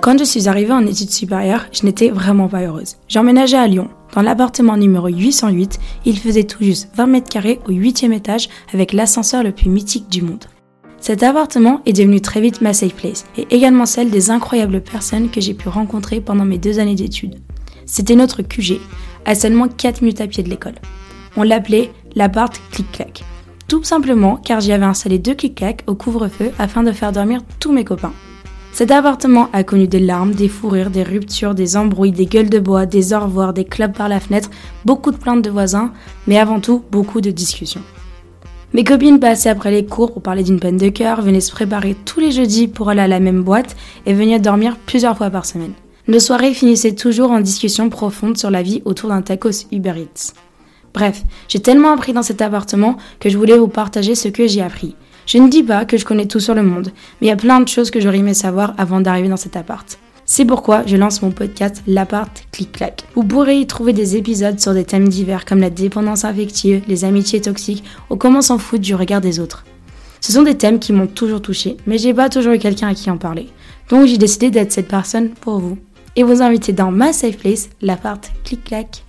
Quand je suis arrivée en études supérieures, je n'étais vraiment pas heureuse. J'emménageais à Lyon. Dans l'appartement numéro 808, il faisait tout juste 20 mètres carrés au 8e étage avec l'ascenseur le plus mythique du monde. Cet appartement est devenu très vite ma safe place et également celle des incroyables personnes que j'ai pu rencontrer pendant mes deux années d'études. C'était notre QG, à seulement 4 minutes à pied de l'école. On l'appelait l'appart clic-clac. Tout simplement car j'y avais installé deux clic-clac au couvre-feu afin de faire dormir tous mes copains. Cet appartement a connu des larmes, des fous rires, des ruptures, des embrouilles, des gueules de bois, des au revoir, des clubs par la fenêtre, beaucoup de plaintes de voisins, mais avant tout beaucoup de discussions. Mes copines passaient après les cours pour parler d'une peine de cœur, venaient se préparer tous les jeudis pour aller à la même boîte et venaient dormir plusieurs fois par semaine. Nos soirées finissaient toujours en discussion profonde sur la vie autour d'un tacos Uber Eats. Bref, j'ai tellement appris dans cet appartement que je voulais vous partager ce que j'ai appris. Je ne dis pas que je connais tout sur le monde, mais il y a plein de choses que j'aurais aimé savoir avant d'arriver dans cet appart. C'est pourquoi je lance mon podcast L'appart clic-clac. Vous pourrez y trouver des épisodes sur des thèmes divers comme la dépendance affective, les amitiés toxiques ou comment s'en foutre du regard des autres. Ce sont des thèmes qui m'ont toujours touché, mais j'ai pas toujours eu quelqu'un à qui en parler. Donc j'ai décidé d'être cette personne pour vous et vous inviter dans ma safe place, l'appart clic-clac.